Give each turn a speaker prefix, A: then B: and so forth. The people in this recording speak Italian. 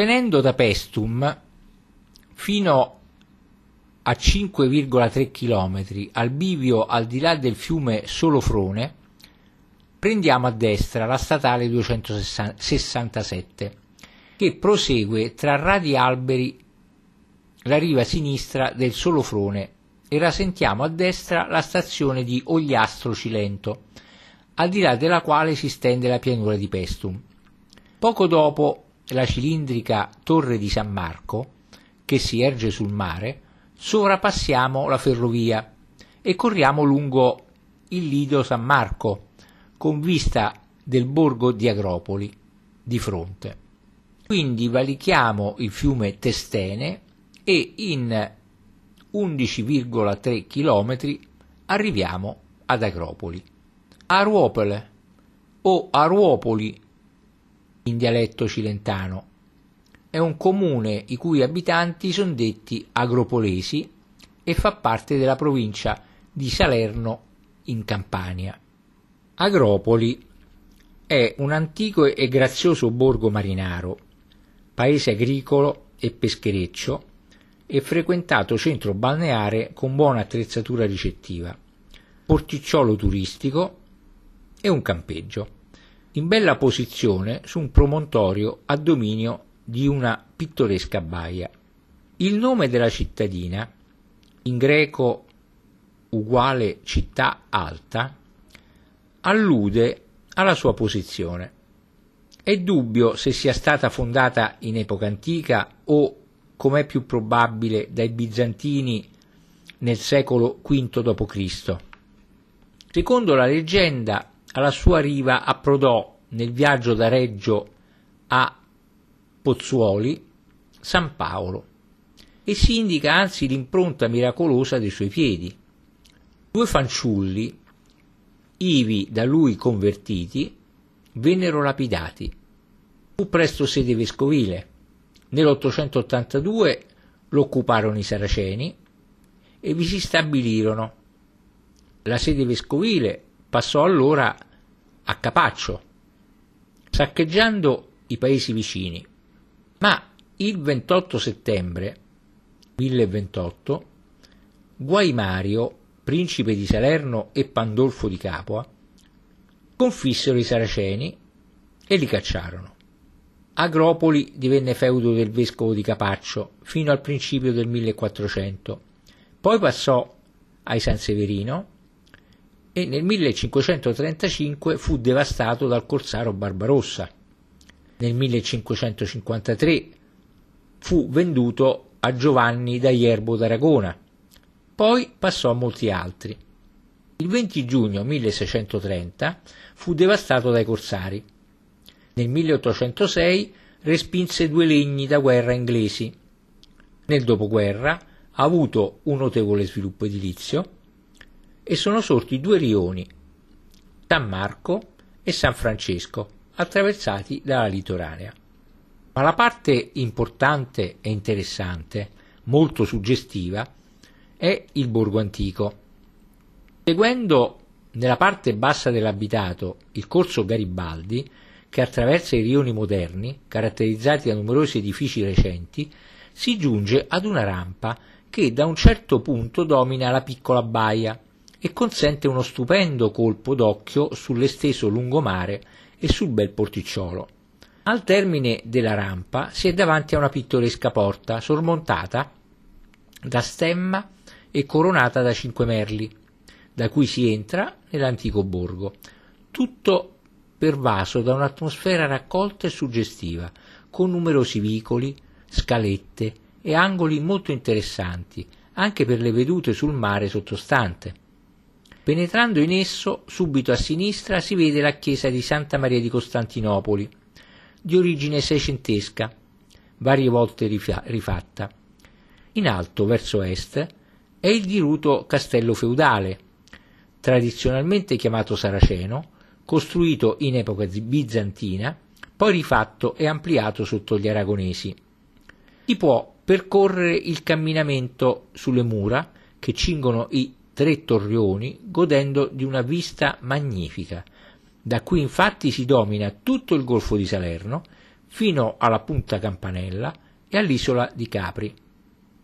A: Provenendo da Pestum fino a 5,3 km al bivio al di là del fiume Solofrone, prendiamo a destra la statale 267 che prosegue tra radi alberi la riva sinistra del Solofrone e rasentiamo a destra la stazione di Ogliastro Cilento, al di là della quale si stende la pianura di Pestum. Poco dopo la cilindrica Torre di San Marco, che si erge sul mare, sovrapassiamo la ferrovia e corriamo lungo il Lido San Marco, con vista del borgo di Agropoli di fronte. Quindi valichiamo il fiume Testene e in 11,3 km arriviamo ad Agropoli. Aruopole o Aruopoli in dialetto cilentano è un comune i cui abitanti sono detti agropolesi e fa parte della provincia di Salerno in Campania. Agropoli è un antico e grazioso borgo marinaro, paese agricolo e peschereccio e frequentato centro balneare con buona attrezzatura ricettiva, porticciolo turistico e un campeggio, in bella posizione su un promontorio a dominio di una pittoresca baia. Il nome della cittadina, in greco uguale città alta, allude alla sua posizione. È dubbio se sia stata fondata in epoca antica o, come è più probabile, dai bizantini nel secolo V d.C. Secondo la leggenda, alla sua riva approdò nel viaggio da Reggio a Pozzuoli San Paolo e si indica anzi l'impronta miracolosa dei suoi piedi. Due fanciulli, ivi da lui convertiti, vennero lapidati. Fu presto sede vescovile. Nell'882 lo occuparono i saraceni e vi si stabilirono. La sede vescovile passò allora a Capaccio, saccheggiando i paesi vicini, ma il 28 settembre 1028 Guaimario principe di Salerno e Pandolfo di Capua, confissero i Saraceni e li cacciarono. Agropoli divenne feudo del vescovo di Capaccio fino al principio del 1400, poi passò ai Sanseverino e nel 1535 fu devastato dal corsaro Barbarossa. Nel 1553 fu venduto a Giovanni da Ierbo d'Aragona poi passò a molti altri. Il 20 giugno 1630 fu devastato dai corsari. Nel 1806 respinse due legni da guerra inglesi. Nel dopoguerra ha avuto un notevole sviluppo edilizio e sono sorti due rioni, San Marco e San Francesco, attraversati dalla litoranea. Ma la parte importante e interessante, molto suggestiva, è il borgo antico. Seguendo nella parte bassa dell'abitato il corso Garibaldi, che attraversa i rioni moderni, caratterizzati da numerosi edifici recenti, si giunge ad una rampa che da un certo punto domina la piccola baia e consente uno stupendo colpo d'occhio sull'esteso lungomare e sul bel porticciolo. Al termine della rampa si è davanti a una pittoresca porta sormontata da stemma e coronata da cinque merli, da cui si entra nell'antico borgo, tutto pervaso da un'atmosfera raccolta e suggestiva, con numerosi vicoli, scalette e angoli molto interessanti, anche per le vedute sul mare sottostante. Penetrando in esso, subito a sinistra si vede la chiesa di Santa Maria di Costantinopoli, di origine seicentesca, varie volte rifatta. In alto, verso est, è il diruto castello feudale, tradizionalmente chiamato saraceno, costruito in epoca bizantina, poi rifatto e ampliato sotto gli aragonesi. Si può percorrere il camminamento sulle mura che cingono i tre torrioni godendo di una vista magnifica. Da qui infatti si domina tutto il golfo di Salerno fino alla punta Campanella e all'isola di Capri.